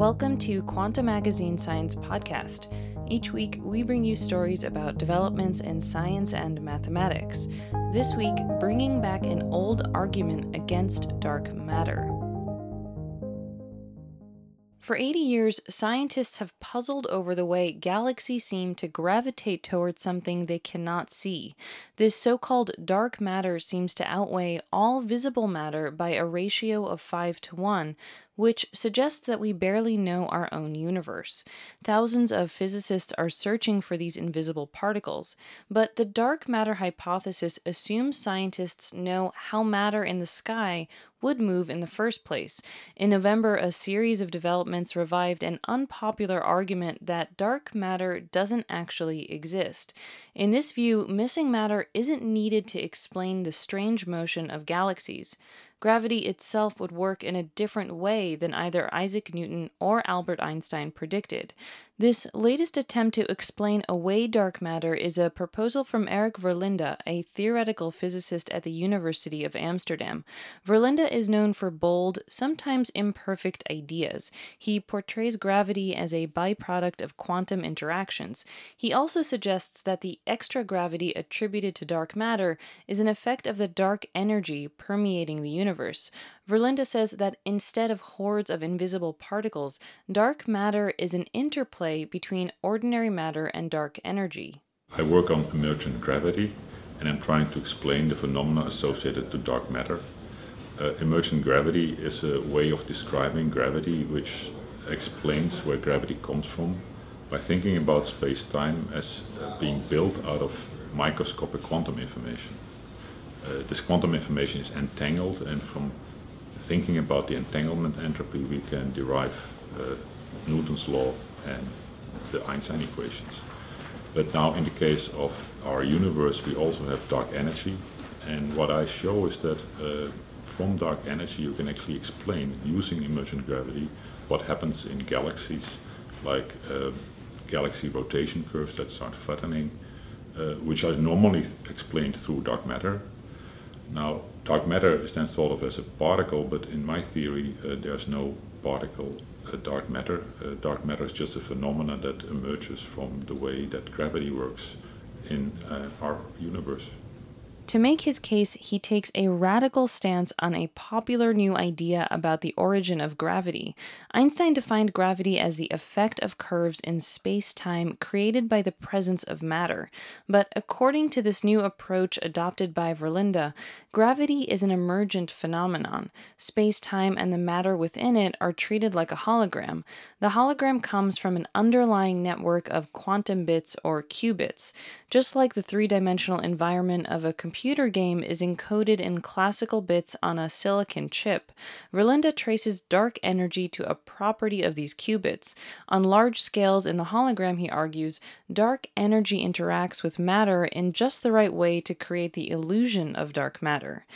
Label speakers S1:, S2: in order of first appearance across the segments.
S1: Welcome to Quanta Magazine Science Podcast. Each week, we bring you stories about developments in science and mathematics. This week, bringing back an old argument against dark matter. For 80 years, scientists have puzzled over the way galaxies seem to gravitate towards something they cannot see. This so called dark matter seems to outweigh all visible matter by a ratio of 5 to 1, which suggests that we barely know our own universe. Thousands of physicists are searching for these invisible particles, but the dark matter hypothesis assumes scientists know how matter in the sky would move in the first place. In November, a series of developments revived an unpopular argument that dark matter doesn't actually exist. In this view, missing matter isn't needed to explain the strange motion of galaxies gravity itself would work in a different way than either Isaac Newton or Albert Einstein predicted. This latest attempt to explain away dark matter is a proposal from Eric Verlinde, a theoretical physicist at the University of Amsterdam. Verlinde is known for bold, sometimes imperfect ideas. He portrays gravity as a byproduct of quantum interactions. He also suggests that the extra gravity attributed to dark matter is an effect of the dark energy permeating the universe. Verlinde says that instead of hordes of invisible particles, dark matter is an interplay between ordinary matter and dark energy.
S2: I work on emergent gravity and I'm trying to explain the phenomena associated to dark matter. Uh, emergent gravity is a way of describing gravity which explains where gravity comes from by thinking about space-time as uh, being built out of microscopic quantum information. Uh, this quantum information is entangled and from thinking about the entanglement entropy, we can derive uh, Newton's law and the Einstein equations. But now, in the case of our universe, we also have dark energy, and what I show is that uh, from dark energy, you can actually explain using emergent gravity what happens in galaxies, like uh, galaxy rotation curves that start flattening, uh, which are normally explained through dark matter. Now, dark matter is then thought of as a particle, but in my theory, uh, there's no particle uh, dark matter. Uh, dark matter is just a phenomenon that emerges from the way that gravity works in uh, our universe.
S1: To make his case, he takes a radical stance on a popular new idea about the origin of gravity. Einstein defined gravity as the effect of curves in space time created by the presence of matter. But according to this new approach adopted by Verlinde, gravity is an emergent phenomenon. Space time and the matter within it are treated like a hologram. The hologram comes from an underlying network of quantum bits or qubits. Just like the three dimensional environment of a computer, computer game is encoded in classical bits on a silicon chip, Verlinde traces dark energy to a property of these qubits. On large scales in the hologram, he argues, dark energy interacts with matter in just the right way to create the illusion of dark matter.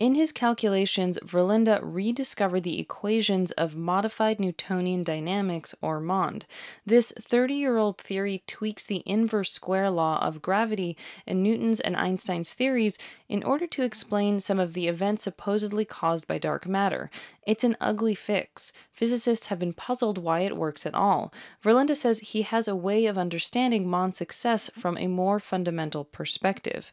S1: In his calculations, Verlinde rediscovered the equations of modified Newtonian dynamics, or MOND. This 30 year old theory tweaks the inverse square law of gravity in Newton's and Einstein's theories in order to explain some of the events supposedly caused by dark matter. It's an ugly fix. Physicists have been puzzled why it works at all. Verlinde says he has a way of understanding MOND's success from a more fundamental perspective.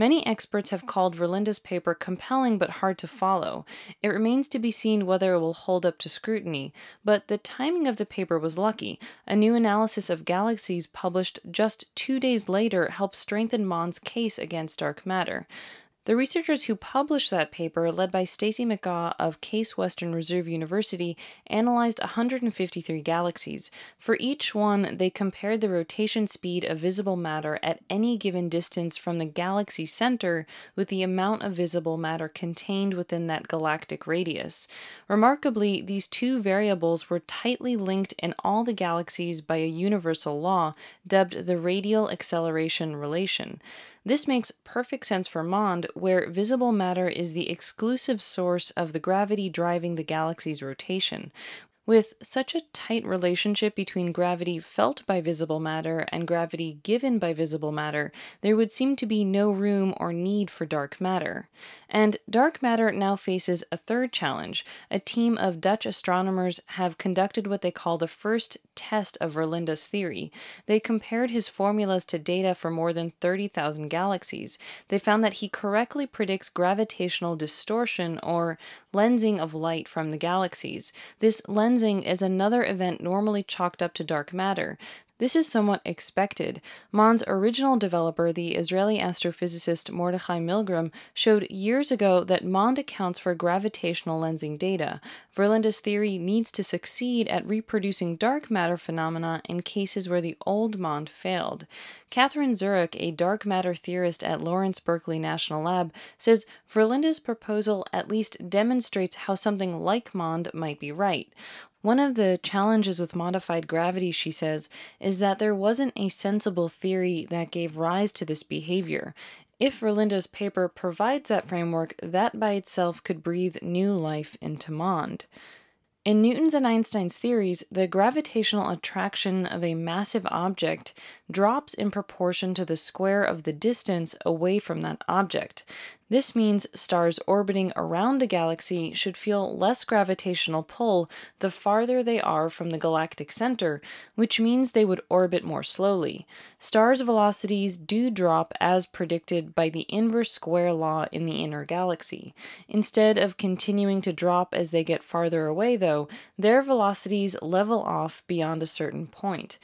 S1: Many experts have called Verlinde's paper compelling but hard to follow. It remains to be seen whether it will hold up to scrutiny, but the timing of the paper was lucky. A new analysis of galaxies published just two days later helped strengthen Mond's case against dark matter. The researchers who published that paper, led by Stacy McGaugh of Case Western Reserve University, analyzed 153 galaxies. For each one, they compared the rotation speed of visible matter at any given distance from the galaxy center with the amount of visible matter contained within that galactic radius. Remarkably, these two variables were tightly linked in all the galaxies by a universal law dubbed the radial acceleration relation. This makes perfect sense for MOND, where visible matter is the exclusive source of the gravity driving the galaxy's rotation. With such a tight relationship between gravity felt by visible matter and gravity given by visible matter, there would seem to be no room or need for dark matter. And dark matter now faces a third challenge. A team of Dutch astronomers have conducted what they call the first test of Verlinde's theory. They compared his formulas to data for more than 30,000 galaxies. They found that he correctly predicts gravitational distortion or lensing of light from the galaxies. This lens lensing is another event normally chalked up to dark matter. This is somewhat expected. MOND's original developer, the Israeli astrophysicist Mordechai Milgrom, showed years ago that MOND accounts for gravitational lensing data. Verlinde's theory needs to succeed at reproducing dark matter phenomena in cases where the old MOND failed. Catherine Zurek, a dark matter theorist at Lawrence Berkeley National Lab, says Verlinde's proposal at least demonstrates how something like MOND might be right. One of the challenges with modified gravity, she says, is that there wasn't a sensible theory that gave rise to this behavior. If Verlinde's paper provides that framework, that by itself could breathe new life into MOND. In Newton's and Einstein's theories, the gravitational attraction of a massive object drops in proportion to the square of the distance away from that object. This means stars orbiting around a galaxy should feel less gravitational pull the farther they are from the galactic center, which means they would orbit more slowly. Stars' velocities do drop as predicted by the inverse square law in the inner galaxy. Instead of continuing to drop as they get farther away, though, their velocities level off beyond a certain point.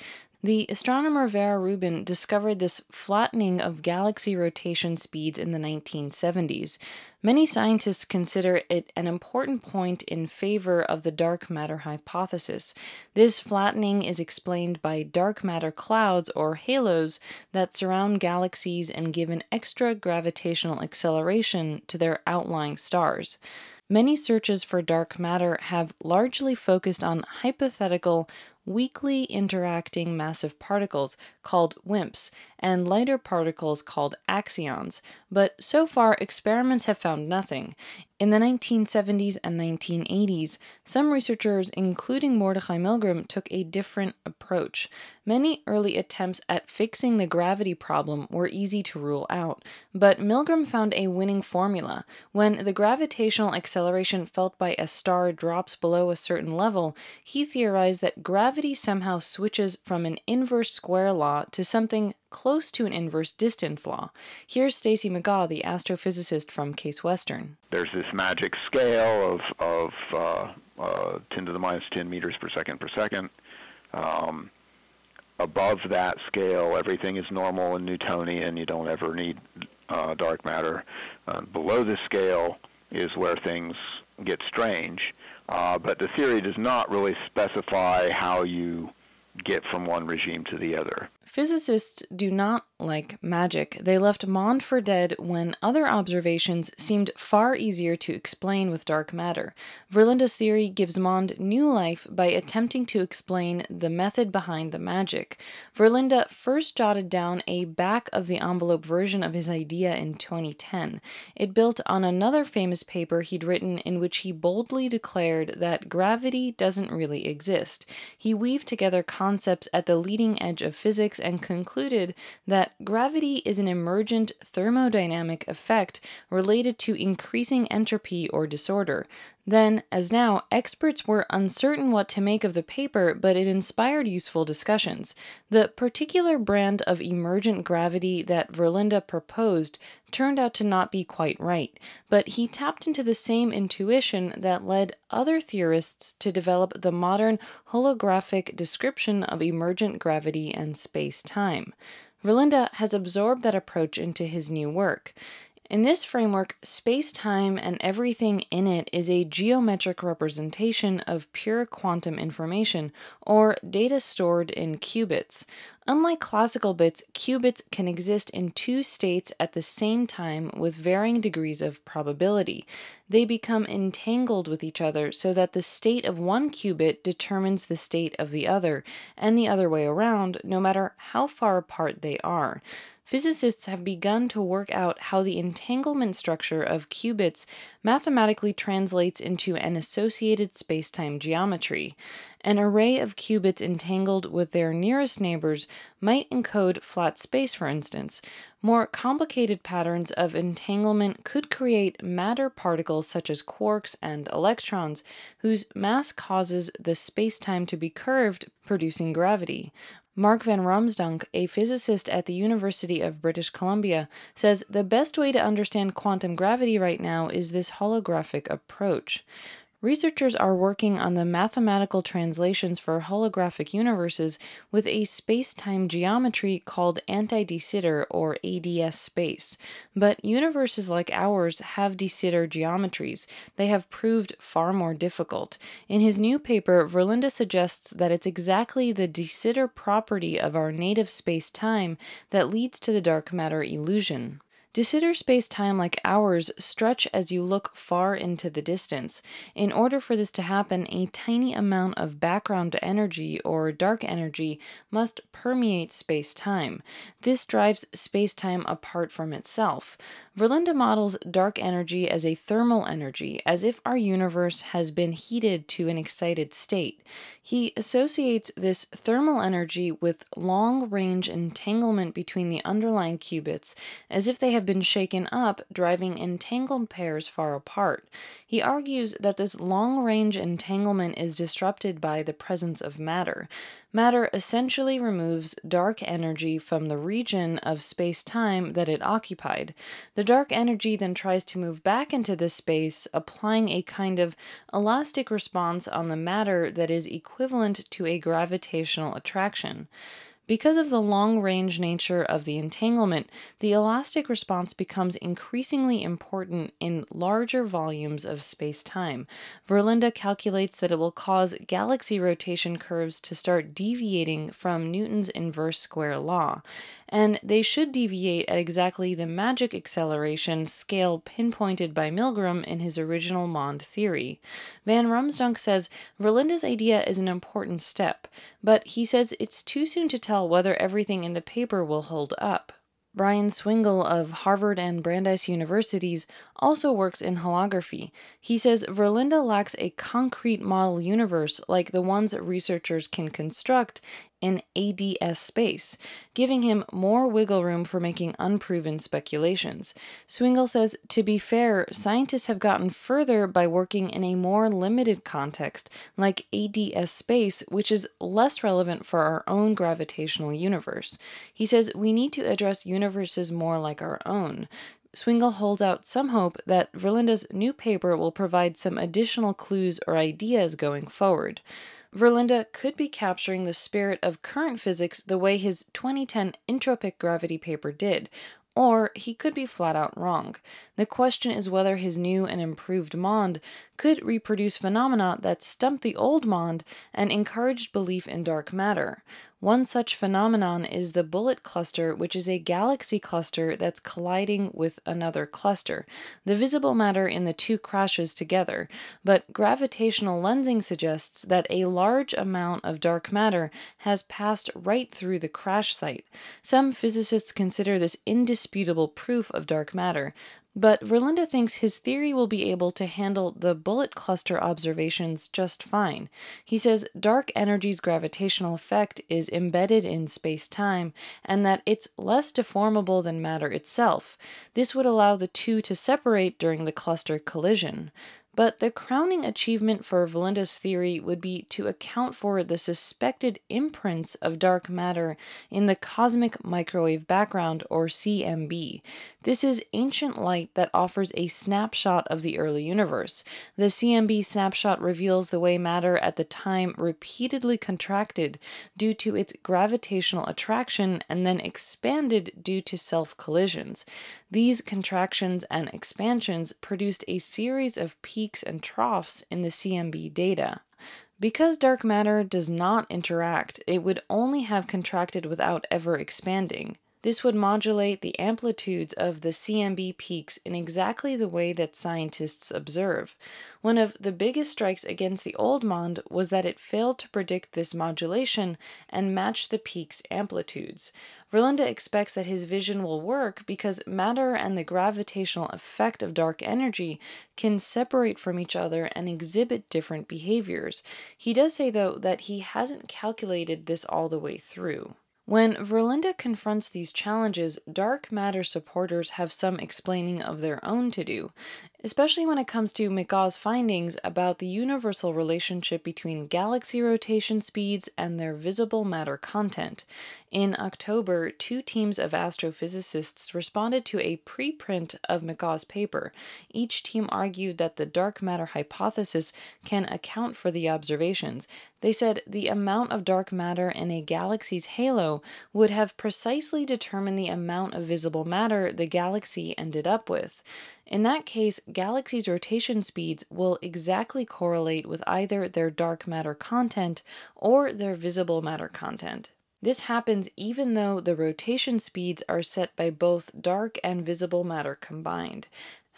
S1: The astronomer Vera Rubin discovered this flattening of galaxy rotation speeds in the 1970s. Many scientists consider it an important point in favor of the dark matter hypothesis. This flattening is explained by dark matter clouds or halos that surround galaxies and give an extra gravitational acceleration to their outlying stars. Many searches for dark matter have largely focused on hypothetical weakly interacting massive particles called WIMPs and lighter particles called axions, but so far experiments have found nothing. In the 1970s and 1980s, some researchers, including Mordechai Milgrom, took a different approach. Many early attempts at fixing the gravity problem were easy to rule out, but Milgrom found a winning formula. When the gravitational acceleration felt by a star drops below a certain level, he theorized that gravity somehow switches from an inverse square law to something close to an inverse distance law. Here's Stacy McGaugh, the astrophysicist from Case Western.
S3: There's this magic scale of, of uh, uh, 10 to the minus 10 meters per second per second. Um, above that scale, everything is normal and Newtonian. You don't ever need uh, dark matter. Uh, below the scale is where things get strange. Uh, but the theory does not really specify how you get from one regime to the other.
S1: Physicists do not like magic. They left Mond for dead when other observations seemed far easier to explain with dark matter. Verlinde's theory gives Mond new life by attempting to explain the method behind the magic. Verlinde first jotted down a back of the envelope version of his idea in 2010. It built on another famous paper he'd written in which he boldly declared that gravity doesn't really exist. He weaved together concepts at the leading edge of physics and concluded that gravity is an emergent thermodynamic effect related to increasing entropy or disorder. Then, as now, experts were uncertain what to make of the paper, but it inspired useful discussions. The particular brand of emergent gravity that Verlinde proposed turned out to not be quite right, but he tapped into the same intuition that led other theorists to develop the modern holographic description of emergent gravity and space time. Verlinde has absorbed that approach into his new work. In this framework, space time and everything in it is a geometric representation of pure quantum information, or data stored in qubits. Unlike classical bits, qubits can exist in two states at the same time with varying degrees of probability. They become entangled with each other so that the state of one qubit determines the state of the other, and the other way around, no matter how far apart they are physicists have begun to work out how the entanglement structure of qubits mathematically translates into an associated spacetime geometry. An array of qubits entangled with their nearest neighbors might encode flat space, for instance. More complicated patterns of entanglement could create matter particles such as quarks and electrons, whose mass causes the spacetime to be curved, producing gravity. Mark van Raamsdonk, a physicist at the University of British Columbia, says the best way to understand quantum gravity right now is this holographic approach. Researchers are working on the mathematical translations for holographic universes with a space time geometry called anti de Sitter or ADS space. But universes like ours have de Sitter geometries. They have proved far more difficult. In his new paper, Verlinde suggests that it's exactly the de Sitter property of our native space time that leads to the dark matter illusion. De Sitter space time like ours stretch as you look far into the distance. In order for this to happen, a tiny amount of background energy or dark energy must permeate space time. This drives space time apart from itself. Verlinde models dark energy as a thermal energy, as if our universe has been heated to an excited state. He associates this thermal energy with long range entanglement between the underlying qubits, as if they have been shaken up, driving entangled pairs far apart. He argues that this long range entanglement is disrupted by the presence of matter. Matter essentially removes dark energy from the region of space time that it occupied. The dark energy then tries to move back into this space, applying a kind of elastic response on the matter that is equivalent to a gravitational attraction. Because of the long range nature of the entanglement, the elastic response becomes increasingly important in larger volumes of space time. Verlinde calculates that it will cause galaxy rotation curves to start deviating from Newton's inverse square law and they should deviate at exactly the magic acceleration scale pinpointed by Milgrom in his original Mond theory. Van Raamsdonk says Verlinde's idea is an important step, but he says it's too soon to tell whether everything in the paper will hold up. Brian Swingle of Harvard and Brandeis Universities also works in holography. He says Verlinde lacks a concrete model universe like the ones researchers can construct in ADS space, giving him more wiggle room for making unproven speculations. Swingle says, to be fair, scientists have gotten further by working in a more limited context, like ADS space, which is less relevant for our own gravitational universe. He says we need to address universes more like our own. Swingle holds out some hope that Verlinde's new paper will provide some additional clues or ideas going forward. Verlinde could be capturing the spirit of current physics the way his 2010 entropic gravity paper did, or he could be flat out wrong. The question is whether his new and improved Mond could reproduce phenomena that stumped the old Mond and encouraged belief in dark matter. One such phenomenon is the bullet cluster, which is a galaxy cluster that's colliding with another cluster. The visible matter in the two crashes together, but gravitational lensing suggests that a large amount of dark matter has passed right through the crash site. Some physicists consider this indisputable proof of dark matter, but Verlinde thinks his theory will be able to handle the bullet cluster observations just fine. He says dark energy's gravitational effect is embedded in space time and that it's less deformable than matter itself. This would allow the two to separate during the cluster collision. But the crowning achievement for Verlinde's theory would be to account for the suspected imprints of dark matter in the cosmic microwave background, or CMB. This is ancient light that offers a snapshot of the early universe. The CMB snapshot reveals the way matter at the time repeatedly contracted due to its gravitational attraction and then expanded due to self collisions. These contractions and expansions produced a series of peaks and troughs in the CMB data. Because dark matter does not interact, it would only have contracted without ever expanding. This would modulate the amplitudes of the CMB peaks in exactly the way that scientists observe. One of the biggest strikes against the old MOND was that it failed to predict this modulation and match the peak's amplitudes. Verlinde expects that his vision will work because matter and the gravitational effect of dark energy can separate from each other and exhibit different behaviors. He does say, though, that he hasn't calculated this all the way through. When Verlinde confronts these challenges, dark matter supporters have some explaining of their own to do, especially when it comes to McGaugh's findings about the universal relationship between galaxy rotation speeds and their visible matter content. In October, two teams of astrophysicists responded to a preprint of McGaugh's paper. Each team argued that the dark matter hypothesis can account for the observations. They said the amount of dark matter in a galaxy's halo would have precisely determined the amount of visible matter the galaxy ended up with. In that case, galaxies' rotation speeds will exactly correlate with either their dark matter content or their visible matter content. This happens even though the rotation speeds are set by both dark and visible matter combined.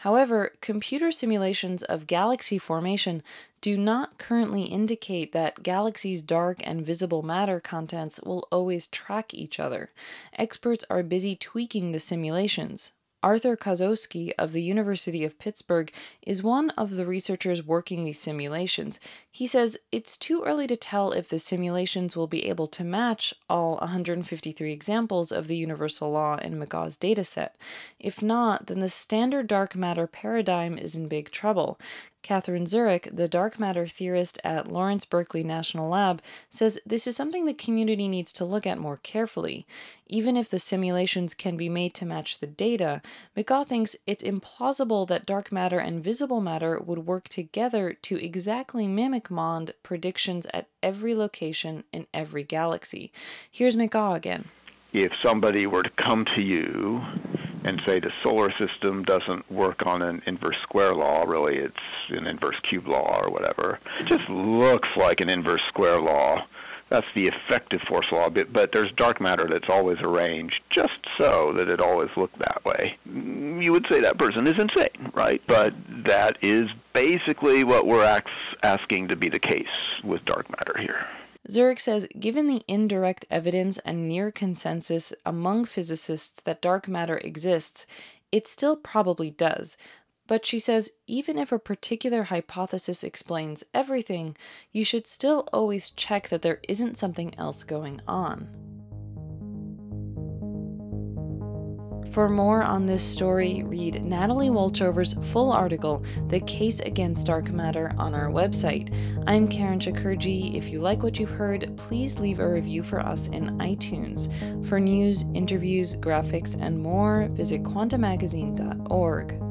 S1: However, computer simulations of galaxy formation do not currently indicate that galaxies' dark and visible matter contents will always track each other. Experts are busy tweaking the simulations. Arthur Kosowsky of the University of Pittsburgh is one of the researchers working these simulations. He says it's too early to tell if the simulations will be able to match all 153 examples of the universal law in McGaugh's dataset. If not, then the standard dark matter paradigm is in big trouble. Katherine Zurek, the dark matter theorist at Lawrence Berkeley National Lab, says this is something the community needs to look at more carefully. Even if the simulations can be made to match the data, McGaugh thinks it's implausible that dark matter and visible matter would work together to exactly mimic MOND predictions at every location in every galaxy. Here's McGaugh again.
S3: If somebody were to come to you and say the solar system doesn't work on an inverse square law, really it's an inverse cube law or whatever. It just looks like an inverse square law. That's the effective force law, but, but there's dark matter that's always arranged just so that it always looked that way. You would say that person is insane, right? But that is basically what we're asking to be the case with dark matter here.
S1: Zurek says given the indirect evidence and near consensus among physicists that dark matter exists, it still probably does. But she says even if a particular hypothesis explains everything, you should still always check that there isn't something else going on. For more on this story, read Natalie Wolchover's full article, The Case Against Dark Matter, on our website. I'm Karen Chakurji. If you like what you've heard, please leave a review for us in iTunes. For news, interviews, graphics, and more, visit quantamagazine.org.